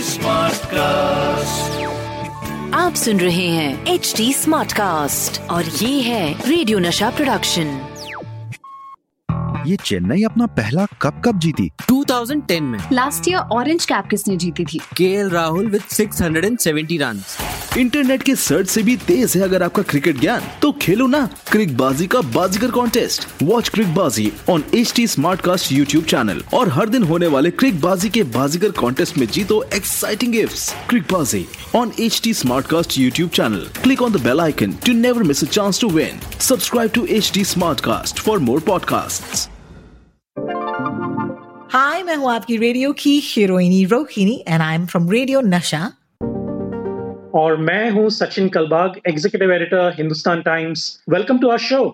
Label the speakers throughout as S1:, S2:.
S1: Smart cast आप सुन रहे हैं एच डी स्मार्ट कास्ट और ये है रेडियो नशा प्रोडक्शन
S2: ये चेन्नई अपना पहला कप कब जीती।
S3: 2010 में।
S4: लास्ट ईयर ऑरेंज कैप किसने जीती थी?
S3: K Rahul with 670 run
S2: internet के सर्च से भी तेज है अगर आपका क्रिकेट ज्ञान। तो खेलो ना क्रिक बाजी का बाजीगर contest watch Cricbaazi on H T Smartcast YouTube channel और हर दिन होने वाले क्रिक बाजी के बाजीगर कॉन्टेस्ट में जीतो exciting gifts Cricbaazi on H T Smartcast YouTube channel click on the bell icon to never miss a chance to win subscribe to H T Smartcast for more podcast
S5: hi मैं हूँ आपकी radio की हीरोइनी Rohini and I am from Radio Nasha
S6: और मैं हूँ Sachin Kalbag executive editor Hindustan Times welcome to our show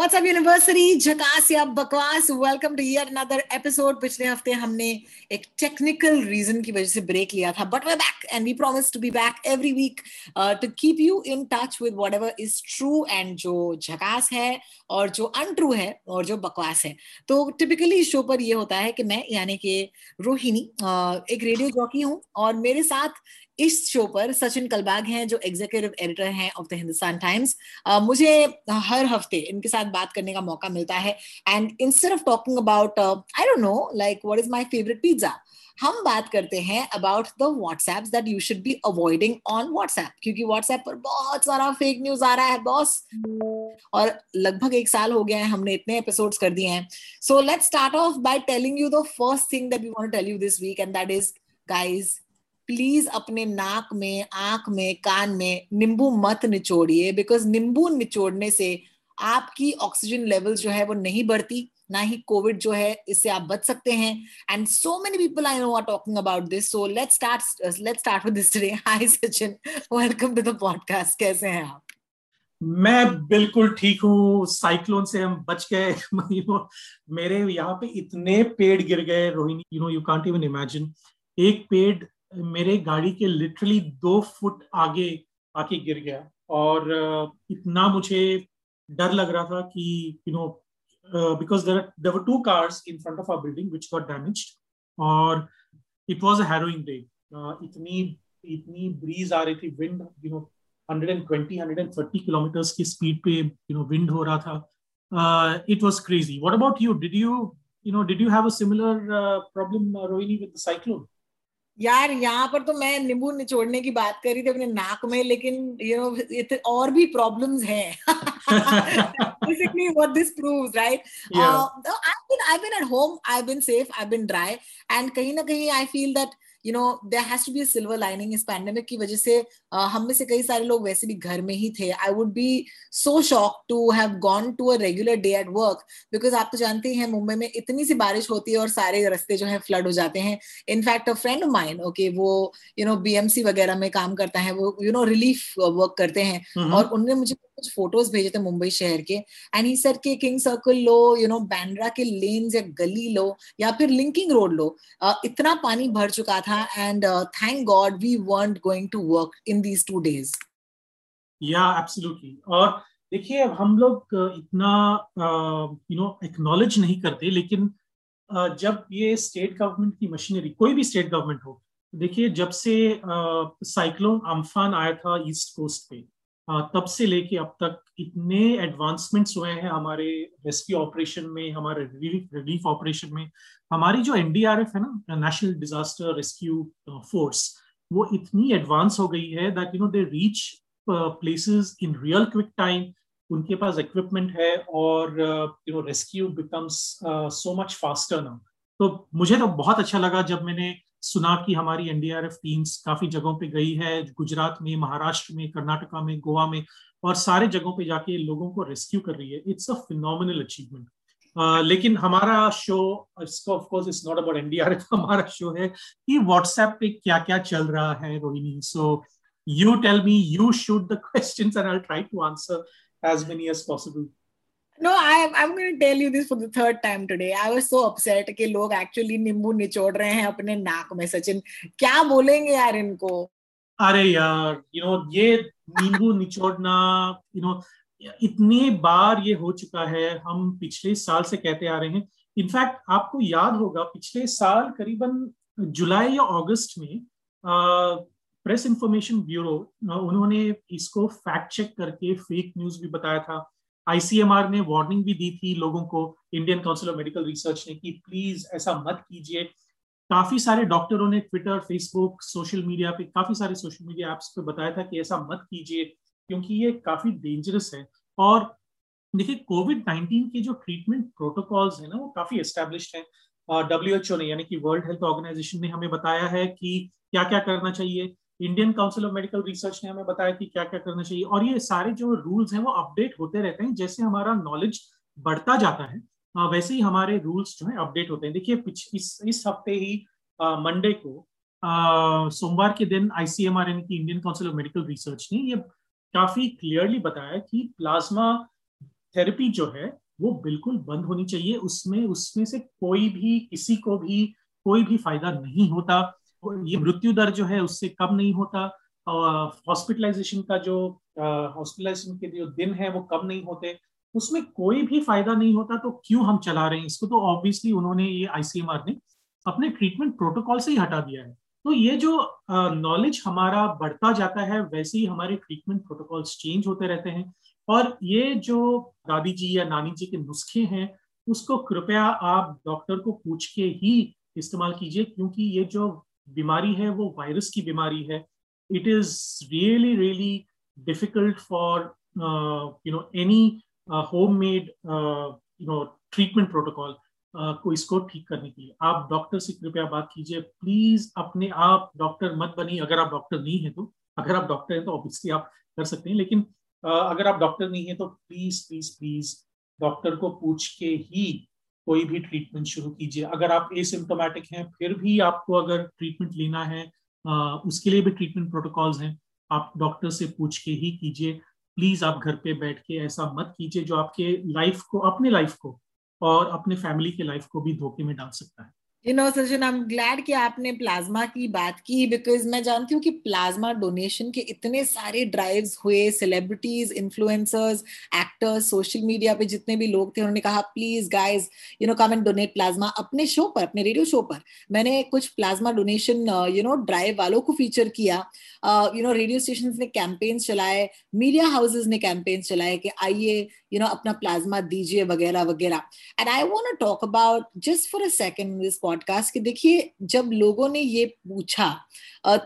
S5: WhatsApp university झकास या बकवास welcome to yet another episode पिछले हफ़्ते हमने एक टेक्निकल रीजन की वजह से ब्रेक लिया था but we're back and we promise to be back every week to keep you in touch with whatever is true and जो झकास है और जो अनट्रू है और जो बकवास है। तो टिपिकली शो पर ये होता है कि मैं यानी कि रोहिणी uh, एक रेडियो जॉकी हूँ और मेरे साथ इस शो पर सचिन कलबाग हैं, जो एग्जीक्यूटिव एडिटर हैं ऑफ़ द हिंदुस्तान टाइम्स मुझे हर हफ़्ते इनके साथ बात करने का मौका मिलता है। And instead of talking about I don't know like what is my favourite pizza हम बात करते हैं about the WhatsApp that you should be avoiding on WhatsApp क्योंकि व्हाट्सएप पर बहुत सारा फेक न्यूज़ आ रहा है बॉस और लगभग एक साल हो गया है, हमने इतने एपिसोड्स कर दिए हैं। So let's start off by telling you the first thing that we want to tell you this week and that is guys please अपने नाक में, आँख में, कान में नींबू मत निचोड़िए बिकॉज़ नींबू निचोड़ने से आपकी ऑक्सीजन लेवल जो है वो नहीं बढ़ती, ना ही कोविड जो है इससे आप बच सकते हैं। And so many people I know are talking about this so let's start let's start with this today hi Sachin welcome to the podcast कैसे हैं आप?
S6: मैं बिल्कुल ठीक हूँ। साइक्लोन से हम बच गए। मेरे यहाँ पे इतने पेड़ गिर गए, Rohini you know you can't even imagine एक पेड़ मेरे गाड़ी के लिटरली दो फुट आगे आके गिर गया। और इतना मुझे डर लग रहा था कि you know because there there two cars in front of our building which got damaged और it was a harrowing day इतनी इतनी ब्रीज आ रही थी विंड यू नो 120 130 किलोमीटर्स की स्पीड पे यू नो विंड हो रहा था। It was crazy what about you did you you have a similar uh, problem uh, rohini with the cyclone?
S5: यार यहाँ पर तो मैं नींबू निचोड़ने की बात करी थी अपने नाक में लेकिन यू नो इत और भी प्रॉब्लम्स हैं। Basically what this proves right I been I been at home I been safe I been dry and कहीं ना कहीं I feel that you know there has to be silver lining इस pandemic की वजह से uh, हम में से कई सारे लोग वैसे भी घर में ही थे। I would be so shock to have gone to a regular day at work because आप तो जानते हैं मुंबई में इतनी सी बारिश होती है और सारे रस्ते जो है फ्लड हो जाते हैं। In fact a friend of mine okay वो यू नो बीएमसी वगैरह में काम करता है वो यू नो रिलीफ वर्क करते हैं। और उन्होंने मुझे कुछ फ़ोटोज़ भेजे थे मुंबई शहर के। एंड ही सर के King Circle low you know Bandra के लेन्स या गली लो या फिर लिंकिंग रोड लो। uh, इतना पानी भर चुका था and thank God we weren't going to work in these two days
S6: yeah absolutely और देखिए अब हम लोग इतना यू नो एक्नॉलेज नहीं करते लेकिन uh, जब ये स्टेट गवर्नमेंट की मशीनरी कोई भी स्टेट गवर्नमेंट हो देखिए जब से साइक्लोन अम्फान आया था ईस्ट कोस्ट पे तब से लेके अब तक इतने एडवांसमेंट्स हुए हैं हमारे रेस्क्यू ऑपरेशन में, हमारे रिलीफ ऑपरेशन में। हमारी जो एनडीआरएफ है ना नेशनल डिजास्टर रेस्क्यू फोर्स वो इतनी एडवांस हो गई है that you know they reach places in real quick time उनके पास इक्विपमेंट है और you know rescue becomes so much faster now तो मुझे तो बहुत अच्छा लगा जब मैंने सुना कि हमारी एनडीआरएफ टीम्स काफ़ी जगहों पे गई है, गुजरात में, महाराष्ट्र में, कर्नाटका में, गोवा में, और सारे जगहों पे जाके लोगों को रेस्क्यू कर रही है। इट्स अ फिनोमिनल अचीवमेंट लेकिन हमारा शो इसका of course it's not about NDRF हमारा शो है कि व्हाट्सएप पे क्या क्या चल रहा है, Rohini. So you tell me you shoot the I try to answer as many as possible.
S5: No, I, I'm going to tell you this for the third time today. I was so upset कि लोग actually नींबू निचोड़ रहे हैं अपने नाक में सचिन। क्या बोलेंगे यार इनको?
S6: अरे यार यू नो ये नींबू निचोड़ना यू नो इतने बार ये हो चुका है हम पिछले साल से कहते आ रहे हैं। इनफैक्ट आपको याद होगा पिछले साल करीबन जुलाई या अगस्त में प्रेस इंफॉर्मेशन ब्यूरो उन्होंने इसको फैक्ट चेक करके फेक न्यूज़ भी बताया था। आईसीएमआर ने वार्निंग भी दी थी लोगों को Indian Council of Medical Research ने, कि प्लीज़ ऐसा मत कीजिए। काफ़ी सारे डॉक्टरों ने ट्विटर फेसबुक सोशल मीडिया पे, काफ़ी सारे सोशल मीडिया एप्स पे बताया था कि ऐसा मत कीजिए, क्योंकि ये काफ़ी डेंजरस है। और देखिए कोविड नाइन्टीन के जो ट्रीटमेंट प्रोटोकॉल्स है ना, वो काफ़ी एस्टेब्लिश्ड है। डब्ल्यू एच ओ ने, यानी कि वर्ल्ड हेल्थ ऑर्गेनाइजेशन ने हमें बताया है कि क्या क्या करना चाहिए। Indian Council of Medical Research ने हमें बताया कि क्या क्या करना चाहिए। और ये सारे जो रूल्स हैं, वो अपडेट होते रहते हैं, जैसे हमारा नॉलेज बढ़ता जाता है वैसे ही हमारे रूल्स जो है अपडेट होते हैं। देखिए इस इस हफ़्ते ही मंडे को सोमवार के दिन आईसीएमआर यानी कि Indian Council of Medical Research ने ये काफ़ी क्लियरली बताया कि प्लाज्मा थेरेपी जो है, वो बिल्कुल बंद होनी चाहिए। उसमें उसमें से कोई भी, किसी को भी, कोई भी फ़ायदा नहीं होता। ये मृत्यु दर जो है उससे कम नहीं होता हॉस्पिटलाइजेशन का जो हॉस्पिटलाइजेशन के जो दिन है वो कम नहीं होते। उसमें कोई भी फ़ायदा नहीं होता तो क्यों हम चला रहे हैं? इसको तो ऑब्वियसली उन्होंने ये आईसीएमआर ने अपने ट्रीटमेंट प्रोटोकॉल से ही हटा दिया है। तो ये जो नॉलेज हमारा बढ़ता जाता है, वैसे ही हमारे ट्रीटमेंट प्रोटोकॉल्स चेंज होते रहते हैं। और ये जो दादी जी या नानी जी के नुस्खे हैं, उसको कृपया आप डॉक्टर को पूछ के ही इस्तेमाल कीजिए, क्योंकि ये जो बीमारी है, वो वायरस की बीमारी है। It is really really difficult for you know any home made you know treatment protocol को इसको ठीक करने के लिए। आप डॉक्टर से कृपया बात कीजिए। प्लीज़ अपने आप डॉक्टर मत बनिए। अगर आप डॉक्टर नहीं है तो अगर आप डॉक्टर हैं तो ऑब्वियसली आप कर सकते हैं। लेकिन अगर आप डॉक्टर नहीं है तो प्लीज़ प्लीज़ प्लीज़ डॉक्टर को पूछ के ही कोई भी ट्रीटमेंट शुरू कीजिए। अगर आप एसिम्टोमेटिक हैं, फिर भी आपको अगर ट्रीटमेंट लेना है उसके लिए भी ट्रीटमेंट प्रोटोकॉल्स हैं, आप डॉक्टर से पूछ के ही कीजिए। प्लीज़ आप घर पे बैठ के ऐसा मत कीजिए जो आपके लाइफ को, अपने लाइफ को और अपने फैमिली के लाइफ को भी धोखे में डाल सकता है।
S5: You know Sachin I am glad कि आपने प्लाज्मा की बात की बिकॉज़ मैं जानती हूँ कि प्लाज्मा डोनेशन के इतने सारे ड्राइव्स हुए celebrities influencers actors social media पे जितने भी लोग थे, उन्होंने कहा please guys you know come and donate plasma अपने शो पर, अपने रेडियो शो पर. मैंने कुछ plasma donation you know drive वालों को फीचर किया। यू नो रेडियो स्टेशन ने कैंपेन्स चलाए मीडिया हाउसेज ने कैंपेन्स चलाए कि आइए यू नो अपना प्लाज्मा दीजिए वगैरह वगैरह। And I want talk about just for a second this podcast कि देखिए, जब लोगों ने ये पूछा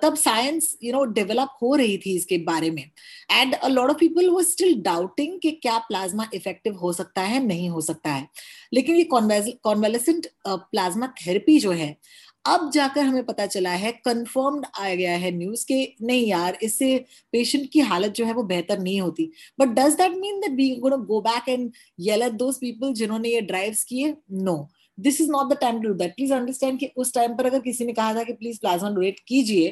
S5: तब साइंस यू नो डेवलप हो रही थी इसके बारे में। And a lot of people वो स्टिल डाउटिंग कि क्या प्लाज्मा इफ़ेक्टिव हो सकता है, नहीं हो सकता है। लेकिन ये कॉन्वेलेसेंट प्लाज्मा थेरेपी जो है अब जाकर हमें पता चला है कंफर्म्ड आ गया है न्यूज़ के नहीं यार, इससे पेशेंट की हालत जो है वो बेहतर नहीं होती। But does that mean that we gonna go back and yell at those people जिन्होंने ये ड्राइव्स किए? No this is not the time to do that please understand कि उस टाइम पर अगर किसी ने कहा था कि प्लीज़ प्लाज्मा डोनेट कीजिए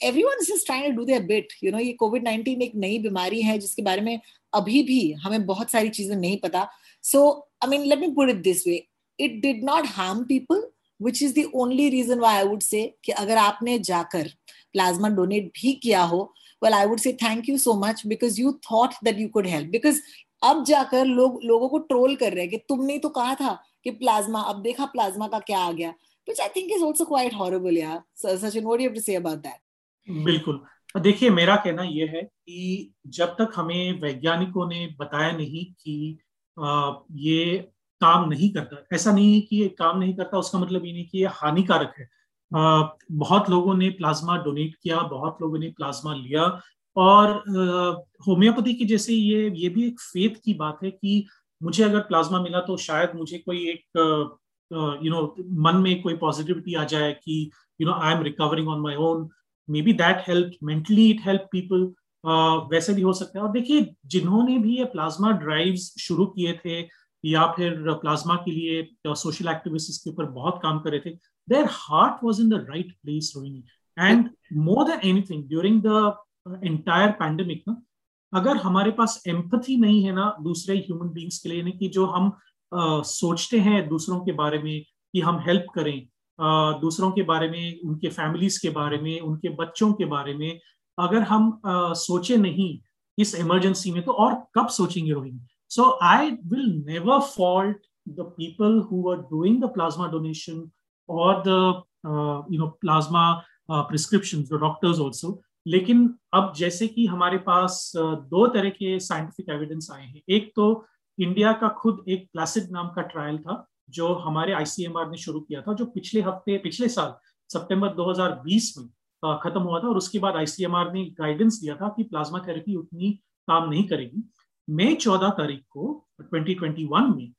S5: every one is trying to do their bit you know ये कोविड 19 एक नई बीमारी है जिसके बारे में अभी भी हमें बहुत सारी चीज़ें नहीं पता। So I mean let me put it this way it did not harm people which is the only reason why I would say कि अगर आपने जाकर प्लाज्मा डोनेट भी किया हो well I would say thank you so much because you thought that you could help because अब जाकर लोग लोगों को ट्रोल कर रहे हैं कि तुमने तो कहा था कि प्लाज्मा अब देखा प्लाज्मा का क्या आ गया which I think is also quite horrible yeah so Sachin what do you have
S6: बिल्कुल। देखिए मेरा कहना यह है कि जब तक हमें वैज्ञानिकों ने बताया नहीं कि आ, ये काम नहीं करता। ऐसा नहीं है कि ये काम नहीं करता उसका मतलब ये नहीं कि ये हानिकारक है। आ, बहुत लोगों ने प्लाज्मा डोनेट किया बहुत लोगों ने प्लाज्मा लिया और होम्योपैथी की जैसे ये ये भी एक फेथ की बात है कि मुझे अगर प्लाज्मा मिला तो शायद मुझे कोई एक यू नो मन में कोई पॉजिटिविटी आ जाए कि you know I am recovering on my own maybe that help mentally it help people वैसे भी हो सकता है। और देखिए जिन्होंने भी ये प्लाज्मा ड्राइव्स शुरू किए थे या फिर प्लाज्मा के लिए सोशल एक्टिविस्ट के ऊपर बहुत काम कर रहे थे। Their heart was in the right place Rohini. And more than anything during the entire pandemic ना अगर हमारे पास एम्पथी नहीं है ना दूसरे ह्यूमन बींग्स के लिए कि जो हम uh, सोचते हैं दूसरों के बारे में कि हम हेल्प करें uh, दूसरों के बारे में उनके फैमिलीज़ के बारे में उनके बच्चों के बारे में अगर हम uh, सोचे नहीं इस इमरजेंसी में तो और कब सोचेंगे Rohini? So I will never fault the people who are doing the plasma donation और the you know plasma prescription doctors also लेकिन अब जैसे कि हमारे पास uh, दो तरह के साइंटिफिक एविडेंस आए हैं। एक तो इंडिया का खुद एक प्लासिड नाम का ट्रायल था जो हमारे आईसीएमआर ने शुरू किया था जो पिछले हफ़्ते पिछले साल सितंबर 2020 में खत्म हुआ था और उसके बाद आईसीएमआर ने गाइडेंस दिया था कि प्लाज्मा थेरेपी उतनी काम नहीं करेगी। मई चौदह तारीख को 2021 में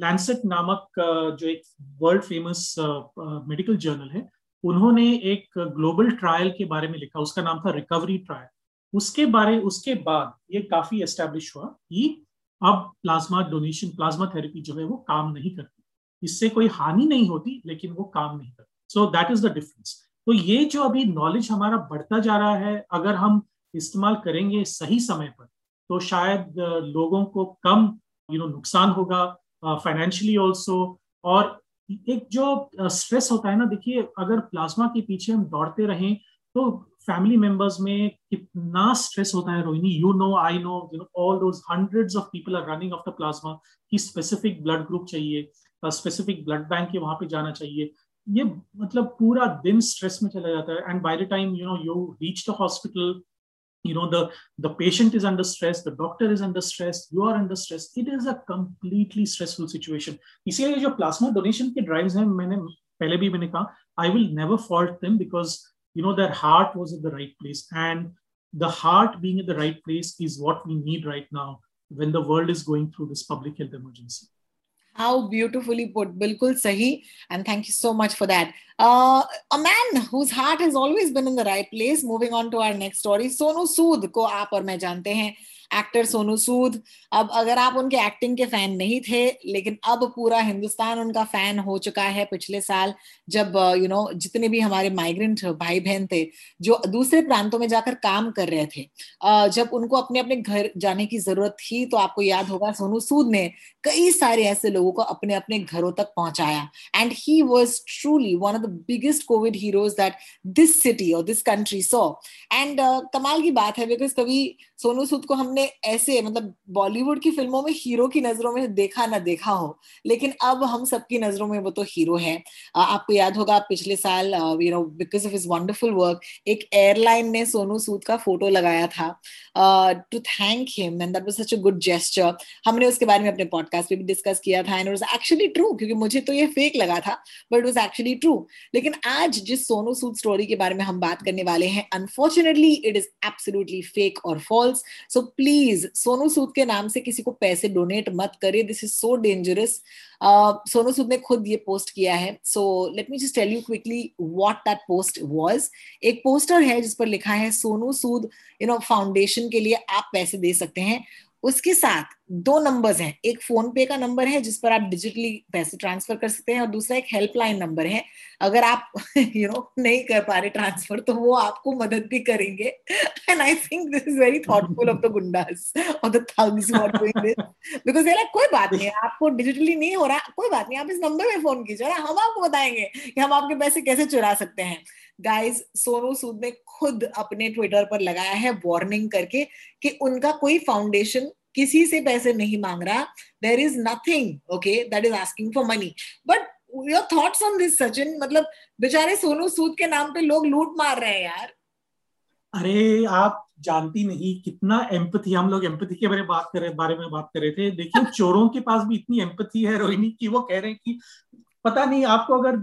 S6: लैंसेट नामक जो एक वर्ल्ड फ़ेमस मेडिकल जर्नल है, उन्होंने एक ग्लोबल ट्रायल के बारे में लिखा, उसका नाम था रिकवरी ट्रायल उसके बारे, उसके बाद ये काफ़ी एस्टेब्लिश हुआ कि अब प्लाज्मा डोनेशन प्लाज्मा थेरेपी जो है वो काम नहीं करती। इससे कोई हानि नहीं होती, लेकिन वो काम नहीं करती। So that is the difference तो ये जो अभी नॉलेज हमारा बढ़ता जा रहा है, अगर हम इस्तेमाल करेंगे सही समय पर तो शायद लोगों को कम यू नो नुकसान होगा फाइनेंशियली ऑल्सो और एक जो स्ट्रेस होता है ना, देखिए, अगर प्लाज्मा के पीछे हम दौड़ते रहें तो फैमिली मेंबर्स में कितना स्ट्रेस होता है, Rohini. You know I know you know all those hundreds of people are running after plasma की स्पेसिफिक ब्लड ग्रुप चाहिए स्पेसिफिक ब्लड बैंक के वहाँ पे जाना चाहिए। ये मतलब पूरा दिन स्ट्रेस में चला जाता है। And by the time you know you reach the hospital you know the the patient is under stress the doctor is under stress you are under stress it is a completely stressful situation इसीलिए जो plasma donation के drives हैं मैंने पहले भी मैंने कहा I will never fault them because you know their heart was at the right place and the heart being at the right place is what we need right now when the world is going through this public health emergency
S5: How beautifully put. Bilkul sahi. And thank you so much for that. Uh, a man whose heart has always been in the right place. Moving on to our next story. Sonu Sood ko aap aur main jante hain. Actor Sonu Sood. अब अगर आप उनके acting के fan नहीं थे, लेकिन अब पूरा हिंदुस्तान उनका फ़ैन हो चुका है पिछले साल, जब यू नो जितने भी हमारे माइग्रेंट भाई बहन थे, जो दूसरे प्रांतों में जाकर काम कर रहे थे जब उनको अपने अपने घर जाने की ज़रूरत थी तो आपको याद होगा, सोनू सूद ने कई सारे ऐसे लोगों को अपने अपने घरों तक पहुँचाया। And he was truly one of the biggest covid heroes that this city और दिस कंट्री सो एंड कमाल की बात है बिकॉज़ कभी सोनू सूद को हमने ऐसे मतलब बॉलीवुड की फ़िल्मों में हीरो की नज़रों में देखा ना देखा हो, लेकिन अब हम सबकी नज़रों में वो तो हीरो है। आपको याद होगा पिछले साल you know because of his wonderful work एक एयरलाइन ने सोनू सूद का फ़ोटो लगाया था। To thank him and that was such a good gesture हमने उसके बारे में अपने पॉडकास्ट पे भी डिस्कस किया था एंड एक्चुअली ट्रू क्योंकि मुझे तो ये फेक लगा था but it was actually true लेकिन आज जिस सोनू सूद स्टोरी के बारे में हम बात करने वाले हैं unfortunately it is absolutely fake और false so please Sonu Sood के नाम से किसी को पैसे डोनेट मत करिए. This is so dangerous Sonu Sood ने खुद ये पोस्ट किया है. So let me just tell you quickly what that post was एक पोस्टर है जिस पर लिखा है Sonu Sood you know foundation के लिए आप पैसे दे सकते हैं. उसके साथ दो नंबर्स हैं। एक फ़ोन पे का नंबर है जिस पर आप डिजिटली पैसे ट्रांसफ़र कर सकते हैं और दूसरा एक हेल्पलाइन नंबर है। अगर आप यू you नो know, नहीं कर पा रहे ट्रांसफ़र तो वो आपको मदद भी करेंगे। And I think this is very thoughtful of the goondas और the thugs doing this because ये कोई बात नहीं आपको डिजिटली नहीं हो रहा कोई बात नहीं आप इस नंबर में फ़ोन कीजिए हम आपको बताएँगे कि हम आपके पैसे कैसे चुरा सकते हैं। गाइस सोनू सूद ने खुद अपने ट्विटर पर लगाया है वार्निंग करके कि उनका कोई फाउंडेशन किसी से पैसे नहीं मांग रहा। There is nothing okay that is asking for money but your thoughts on this Sachin मतलब बेचारे सोनू सूद के नाम पे लोग लूट मार रहे हैं यार।
S6: अरे आप जानती नहीं कितना एम्पथी हम लोग एम्पथी के बारे में बात कर रहे बारे में बात कर रहे थे। देखिए चोरों के पास भी इतनी एम्पथी है रोहिणी की वो कह रहे हैं कि पता नहीं आपको अगर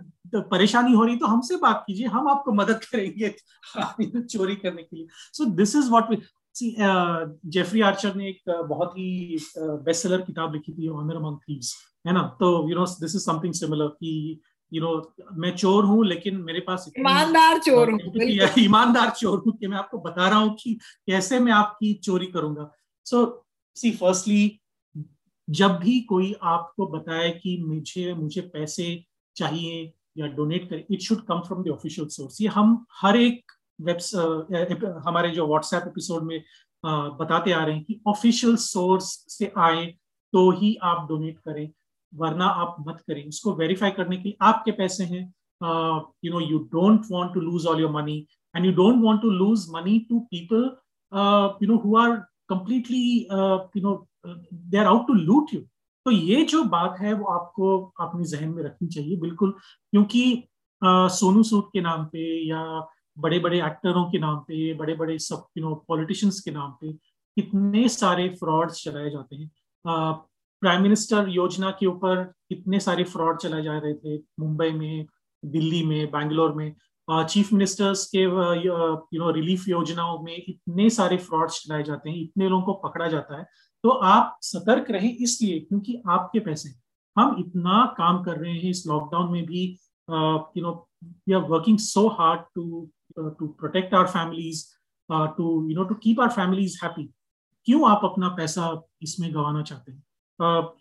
S6: परेशानी हो रही तो हमसे बात कीजिए हम आपको मदद करेंगे चोरी करने के लिए। So this is what we Jeffrey Archer ने एक बहुत ही बेस्ट सेलर किताब लिखी थी ऑनर अमंग थीव्स है ना? तो you know this is something similar कि यू नो मैं चोर हूँ लेकिन मेरे पास
S5: ईमानदार चोर हूँ
S6: ईमानदार चोर हूँ कि मैं आपको बता रहा हूँ कि कैसे मैं आपकी चोरी करूँगा। सो सी फर्स्टली जब भी कोई आपको बताए कि मुझे मुझे पैसे चाहिए या डोनेट करें it should come from the official source ये हम हर एक वेब हमारे जो व्हाट्सएप एपिसोड में बताते आ रहे हैं कि ऑफिशियल सोर्स से आए तो ही आप डोनेट करें वरना आप मत करें। इसको वेरीफाई करने के लिए आपके पैसे हैं। You know you don't want to lose all your money want to lose money to people uh, you know who are completely uh, you know uh, they are out to loot you. तो ये जो बात है वो आपको अपने जहन में रखनी चाहिए बिल्कुल। क्योंकि uh, सोनू सूद के नाम पे या बड़े बड़े एक्टरों के नाम पे बड़े बड़े सब यू नो पॉलिटिशियंस के नाम पे कितने सारे फ्रॉड्स चलाए जाते हैं। प्राइम मिनिस्टर योजना के ऊपर कितने सारे फ्रॉड चलाए जा रहे थे, मुंबई में, दिल्ली में, बैंगलोर में। चीफ मिनिस्टर्स के यू नो रिलीफ योजनाओं में इतने सारे फ्रॉड्स चलाए जाते हैं, इतने लोगों को पकड़ा जाता है। तो आप सतर्क रहें इसलिए क्योंकि आपके पैसे हम इतना काम कर रहे हैं इस लॉकडाउन में भी you know we are working so hard to to protect our families to you know to keep our families happy क्यों आप अपना पैसा इसमें गंवाना चाहते हैं?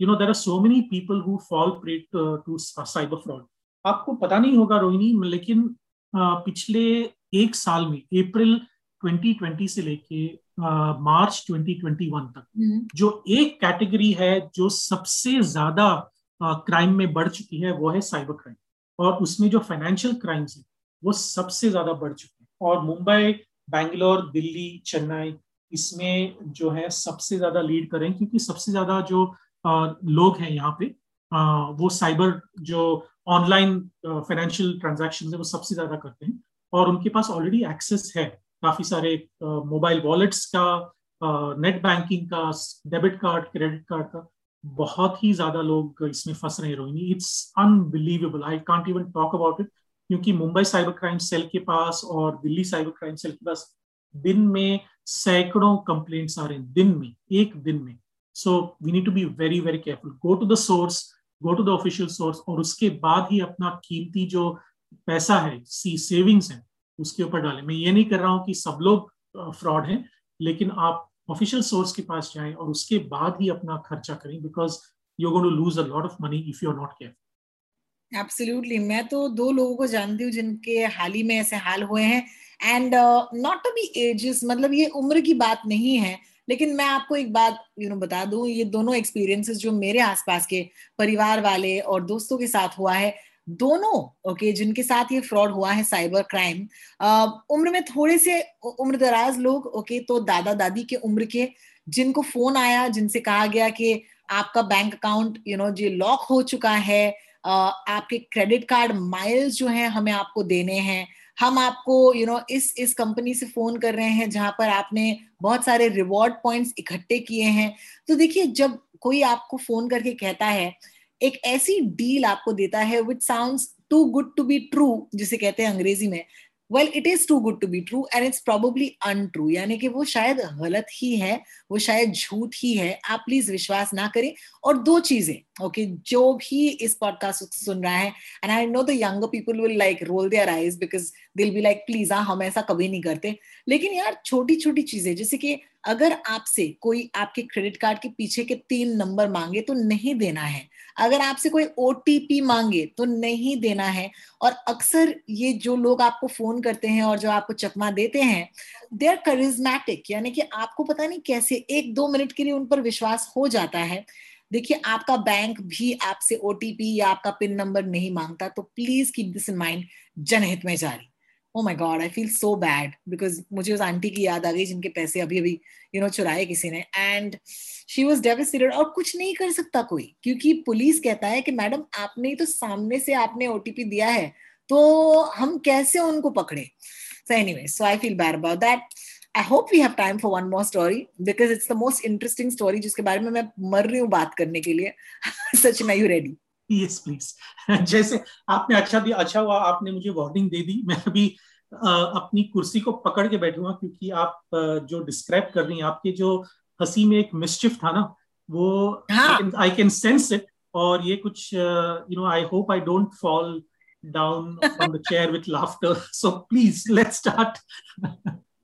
S6: You know there are so many people who fall prey to cyber fraud आपको पता नहीं होगा रोहिणी लेकिन uh, पिछले एक साल में अप्रैल 2020 से लेके मार्च uh, 2021 तक mm-hmm. जो एक कैटेगरी है जो सबसे ज़्यादा क्राइम uh, में बढ़ चुकी है वो है साइबर क्राइम और उसमें जो फाइनेंशियल क्राइम्स है वो सबसे ज़्यादा बढ़ चुके हैं। और मुंबई बैंगलोर दिल्ली चेन्नई इसमें जो है सबसे ज़्यादा लीड करें क्योंकि सबसे ज़्यादा जो आ, लोग हैं यहाँ पे आ, वो साइबर जो ऑनलाइन फाइनेंशियल ट्रांजेक्शन है वो सबसे ज़्यादा करते हैं। और उनके पास ऑलरेडी एक्सेस है काफ़ी सारे मोबाइल वॉलेट्स का नेट बैंकिंग का डेबिट कार्ड क्रेडिट कार्ड का। बहुत ही ज़्यादा लोग इसमें फंस रहे हैं Rohini. It's unbelievable I can't even talk about it क्योंकि मुंबई साइबर क्राइम सेल के पास और दिल्ली साइबर क्राइम सेल के पास दिन में सैकड़ों कंप्लेंट्स आ रहे हैं, दिन में, एक दिन में। So we need to be very very careful go to the source go to the official source और उसके बाद ही अपना कीमती जो पैसा है, सी सेविंग्स है, उसके ऊपर डालें। मैं ये नहीं कर रहा हूँ कि सब लोग फ्रॉड हैं, लेकिन आप ऑफिशियल सोर्स के पास जाएँ और उसके बाद ही अपना खर्चा करें because you going to lose a lot of money if you are not careful
S5: absolutely मैं तो दो लोगों को जानती हूँ जिनके हाल ही में ऐसे हाल हुए हैं। And not to be ages मतलब ये उम्र की बात नहीं है लेकिन मैं आपको एक बात यू नो बता दूँ ये दोनों एक्सपीरियंसेस जो मेरे आसपास के परिवार वाले और दोस्तों के साथ हुआ है दोनों ओके okay, जिनके साथ ये फ्रॉड हुआ है साइबर क्राइम उम्र में थोड़े से उम्र दराज लोग ओके okay, तो दादा दादी के उम्र के जिनको फ़ोन आया जिनसे कहा गया कि आपका bank account you know ji lock हो चुका है आपके क्रेडिट कार्ड माइल्स जो है हमें आपको देने हैं। हम आपको यू you नो know, इस इस कंपनी से फ़ोन कर रहे हैं जहाँ पर आपने बहुत सारे रिवॉर्ड पॉइंट्स इकट्ठे किए हैं। तो देखिए जब कोई आपको फ़ोन करके कहता है एक ऐसी डील आपको देता है which sound too good to be true जिसे कहते हैं अंग्रेज़ी में well it is too good to be true and it's probably untrue यानी कि वो शायद गलत ही है, वो शायद झूठ ही है। आप प्लीज़ विश्वास ना करें। और दो चीज़ें ओके जो भी इस पॉडकास्ट सुन रहा है and I know the people will like roll their eyes because they'll be like please हाँ हम ऐसा कभी नहीं करते। लेकिन यार छोटी छोटी चीज़ें, जैसे कि अगर आपसे कोई आपके क्रेडिट कार्ड के पीछे के तीन नंबर मांगे तो नहीं देना है। अगर आपसे कोई ओटीपी मांगे तो नहीं देना है। और अक्सर ये जो लोग आपको फ़ोन करते हैं और जो आपको चकमा देते हैं दे आर करिज्मेटिक यानी कि आपको पता नहीं कैसे एक दो मिनट के लिए उन पर विश्वास हो जाता है। देखिए, आपका बैंक भी आपसे ओटीपी या आपका पिन नंबर नहीं माँगता तो please keep this in mind जनहित में जारी। ओ my God I feel so bad because मुझे उस आंटी की याद आ गई जिनके पैसे अभी अभी यू नो चुराए किसी ने. एंड शी वॉज़ डेविस्टेटेड और कुछ नहीं कर सकता कोई, क्योंकि पुलिस कहता है कि मैडम आपने तो सामने से आपने ओटीपी दिया है तो हम कैसे उनको पकड़े? So anyway so I feel bad about that I hope we have time for one more story because it's the most interesting story जिसके बारे में मैं मर रही हूँ बात करने के लिए. सच नहीं यू रेडी
S6: यस प्लीज़ जैसे आपने अच्छा दिया अच्छा हुआ आपने मुझे वार्निंग दे दी। मैं अभी अपनी कुर्सी को पकड़ के बैठूँगा क्योंकि आप जो डिस्क्राइब कर रही हैं आपके जो हँसी में एक मिस्चिफ था ना वो आई कैन सेंस इट और ये कुछ you know I hope I don't fall down on the chair with laughter so please let's start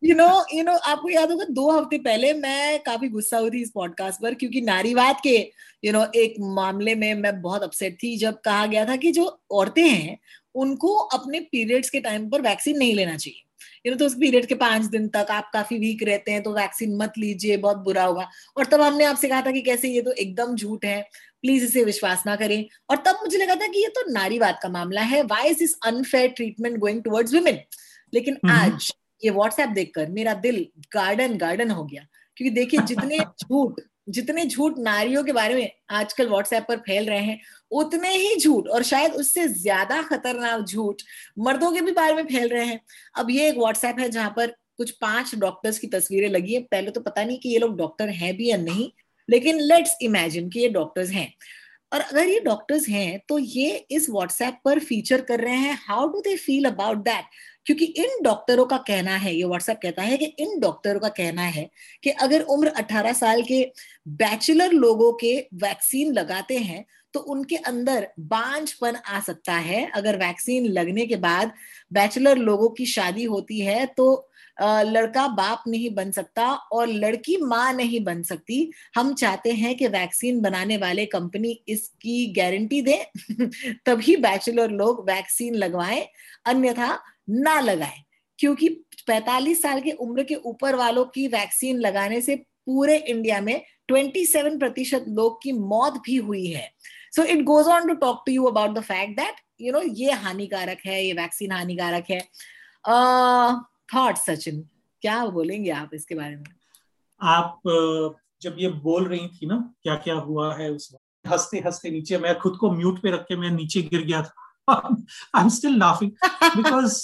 S5: you know you know आपको याद होगा दो हफ़्ते पहले मैं काफ़ी गुस्सा हुई थी इस पॉडकास्ट पर क्योंकि नारीवाद के यू you नो know, एक मामले में मैं बहुत अपसेट थी जब कहा गया था कि जो औरतें हैं उनको अपने पीरियड्स के टाइम पर वैक्सीन नहीं लेना चाहिए। यू नो तो उस पीरियड के पाँच दिन तक आप काफ़ी वीक रहते हैं तो वैक्सीन मत लीजिए बहुत बुरा होगा। और तब हमने आपसे कहा था कि कैसे ये तो एकदम झूठ है प्लीज़ इसे विश्वास ना करें। और तब मुझे लगा था कि ये तो नारीवाद का मामला है। Why is this unfair treatment going towards women लेकिन आज ये व्हाट्सएप देखकर मेरा दिल गार्डन गार्डन हो गया। क्योंकि देखिए जितने झूठ जितने झूठ नारियों के बारे में आजकल व्हाट्सएप पर फैल रहे हैं उतने ही झूठ और शायद उससे ज़्यादा खतरनाक झूठ मर्दों के भी बारे में फैल रहे हैं। अब ये एक व्हाट्सएप है जहाँ पर कुछ पाँच डॉक्टर्स की तस्वीरें लगी है। पहले तो पता नहीं कि ये लोग डॉक्टर हैं भी या नहीं लेकिन लेट्स इमेजिन कि ये डॉक्टर्स हैं। और अगर ये डॉक्टर्स हैं तो ये इस व्हाट्सएप पर फीचर कर रहे हैं। How do they feel about that क्योंकि इन डॉक्टरों का कहना है, ये व्हाट्सएप कहता है कि इन डॉक्टरों का कहना है कि अगर उम्र 18 साल के बैचलर लोगों के वैक्सीन लगाते हैं तो उनके अंदर बांझपन आ सकता है। अगर वैक्सीन लगने के बाद बैचलर लोगों की शादी होती है तो लड़का बाप नहीं बन सकता और लड़की माँ नहीं बन सकती। हम चाहते हैं कि वैक्सीन बनाने वाले कंपनी इसकी गारंटी दे, तभी बैचलर लोग वैक्सीन लगवाएँ, अन्यथा ना लगाएँ। क्योंकि 45 साल के उम्र के ऊपर वालों की वैक्सीन लगाने से पूरे इंडिया में 27 प्रतिशत लोग की मौत भी हुई है। So it goes on to talk to you about the fact that you know ये हानिकारक है, ये वैक्सीन हानिकारक है। थॉट सचिन, क्या बोलेंगे आप इसके बारे में?
S6: आप जब ये बोल रही थी ना क्या क्या हुआ है उस हँसते हँसते नीचे, मैं खुद को म्यूट पे रख के मैं नीचे गिर गया था। I am still laughing because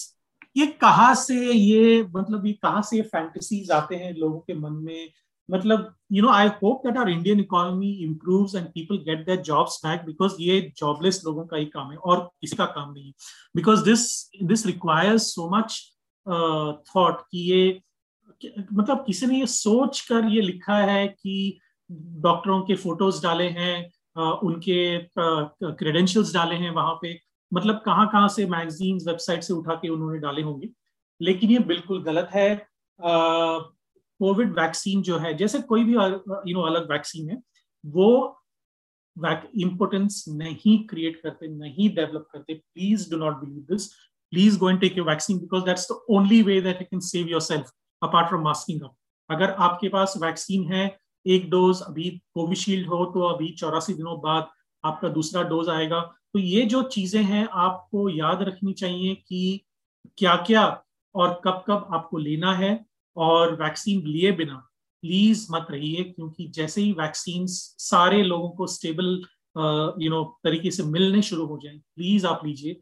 S6: ये कहाँ से ये मतलब ये कहाँ से ये फैंटेसीज आते हैं लोगों के मन में? मतलब you know I hope that our Indian economy improves and people get their jobs back because ये जॉबलेस लोगों का ही काम है, और किसी का काम नहीं है। Because this this requires so much thought कि ये मतलब किसी ने ये सोच कर ये लिखा है कि डॉक्टरों के फ़ोटोज़ डाले हैं उनके क्रेडेंशियल्स डाले हैं वहाँ पे। मतलब कहाँ कहाँ से मैगजीन्स वेबसाइट से उठा के उन्होंने डाले होंगे। लेकिन ये बिल्कुल गलत है। कोविड वैक्सीन जो है, जैसे कोई भी यू नो अलग वैक्सीन है, वो इम्पोर्टेंस नहीं क्रिएट करते, नहीं डेवलप करते। Please do not believe this please go and take your vaccine, because that's the only way that you can save yourself, apart from masking up. अगर आपके पास vaccine है, एक डोज अभी कोविशील्ड हो तो अभी चौरासी दिनों बाद आपका दूसरा डोज आएगा। तो ये जो चीज़ें हैं, आपको याद रखनी चाहिए कि क्या क्या और कब कब आपको लेना है, और वैक्सीन लिए बिना प्लीज़ मत रहिए, क्योंकि जैसे ही वैक्सीन सारे लोगों को स्टेबल यू नो तरीके से मिलने शुरू हो जाए प्लीज़ आप लीजिए।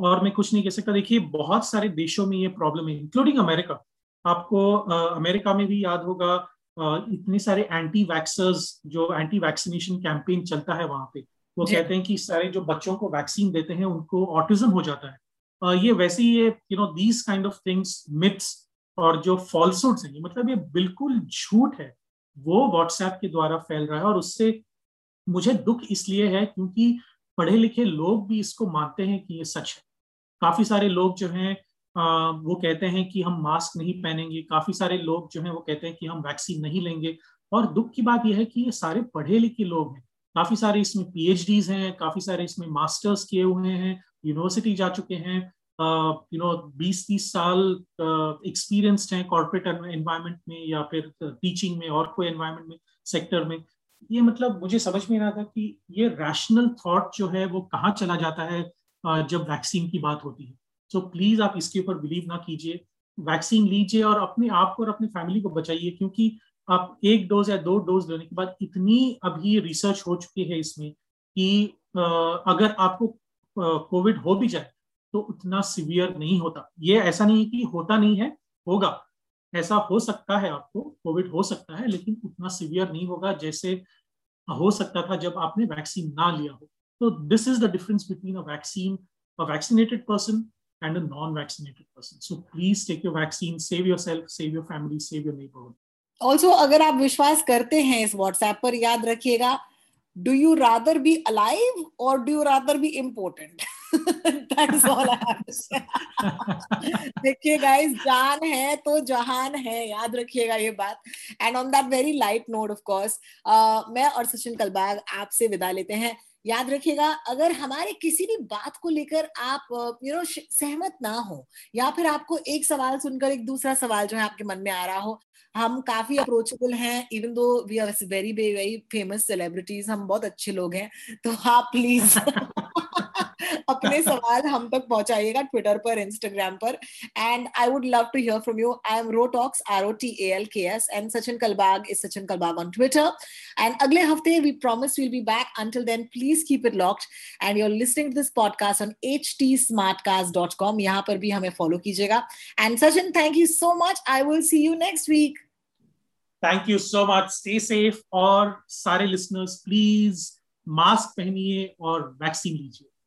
S6: और मैं कुछ नहीं कह सकता। देखिए बहुत सारे देशों में ये प्रॉब्लम है इंक्लूडिंग अमेरिका आपको अमेरिका में भी याद होगा इतने सारे एंटी वैक्सर्स जो एंटी वैक्सीनेशन कैंपेन चलता है वहाँ पे वो कहते हैं कि सारे जो बच्चों को वैक्सीन देते हैं उनको ऑटिज्म हो जाता है। ये वैसे ही ये you know these kind of things myths और जो फॉल्सूड्स हैं मतलब ये बिल्कुल झूठ है। वो व्हाट्सएप के द्वारा फैल रहा है और उससे मुझे दुख इसलिए है क्योंकि पढ़े लिखे लोग भी इसको मानते हैं कि ये सच है। काफ़ी सारे लोग जो हैं वो कहते हैं कि हम मास्क नहीं पहनेंगे। काफ़ी सारे लोग जो हैं, वो कहते हैं कि हम वैक्सीन नहीं लेंगे। और दुख की बात यह है कि ये सारे पढ़े लिखे लोग हैं। काफ़ी सारे इसमें पीएचडीज हैं, काफ़ी सारे इसमें मास्टर्स किए हुए हैं यूनिवर्सिटी जा चुके हैं। यू नो बीस तीस साल एक्सपीरियंस्ड हैं कॉर्पोरेट एनवायरमेंट में या फिर टीचिंग में और कोई एनवायरमेंट में सेक्टर में। ये मतलब मुझे समझ में आता कि ये रैशनल थॉट जो है, वो कहाँ चला जाता है? जब वैक्सीन की बात होती है। सो so, प्लीज़ आप इसके ऊपर बिलीव ना कीजिए। वैक्सीन लीजिए और अपने आप को और अपनी फैमिली को बचाइए क्योंकि आप एक डोज या दो डोज लेने के बाद इतनी अभी रिसर्च हो चुकी है इसमें कि अगर आपको कोविड हो भी जाए तो उतना सिवियर नहीं होता। ये ऐसा नहीं है कि होता नहीं है होगा। ऐसा हो सकता है आपको कोविड हो सकता है लेकिन उतना सिवियर नहीं होगा जैसे हो सकता था जब आपने वैक्सीन ना लिया हो। So this is the difference between a vaccine, a vaccinated person and a non-vaccinated person. So please take your vaccine, save yourself, save your family, save your neighborhood.
S5: Also, अगर आप विश्वास करते हैं इस व्हाट्सएप पर याद रखिएगा do you rather be alive or do you rather be important that is all I have to say देखिए guys जान है तो जहान है याद रखिएगा ये बात and on that very light note of course uh, मैं और सचिन कलबाग आपसे विदा लेते हैं याद रखिएगा अगर हमारे किसी भी बात को लेकर आप यू नो सहमत ना हो या फिर आपको एक सवाल सुनकर एक दूसरा सवाल जो है आपके मन में आ रहा हो हम काफ़ी अप्रोचेबल हैं even though we are very very famous celebrities हम बहुत अच्छे लोग हैं तो आप प्लीज़ अपने सवाल हम तक पहुंचाइएगा ट्विटर पर इंस्टाग्राम पर and I would love to hear from you I am rotalks R O T A L K S and Sachin Kalbag is Sachin Kalbag on Twitter and अगले हफ़्ते we promise will be back until then please keep it locked and you are listening this podcast on H T smart cast dot com यहाँ पर भी हमें follow कीजिएगा. And Sachin thank you so much I will see you next week
S6: thank you so much stay safe और सारे listeners please mask पहनिए और vaccine लीजिए.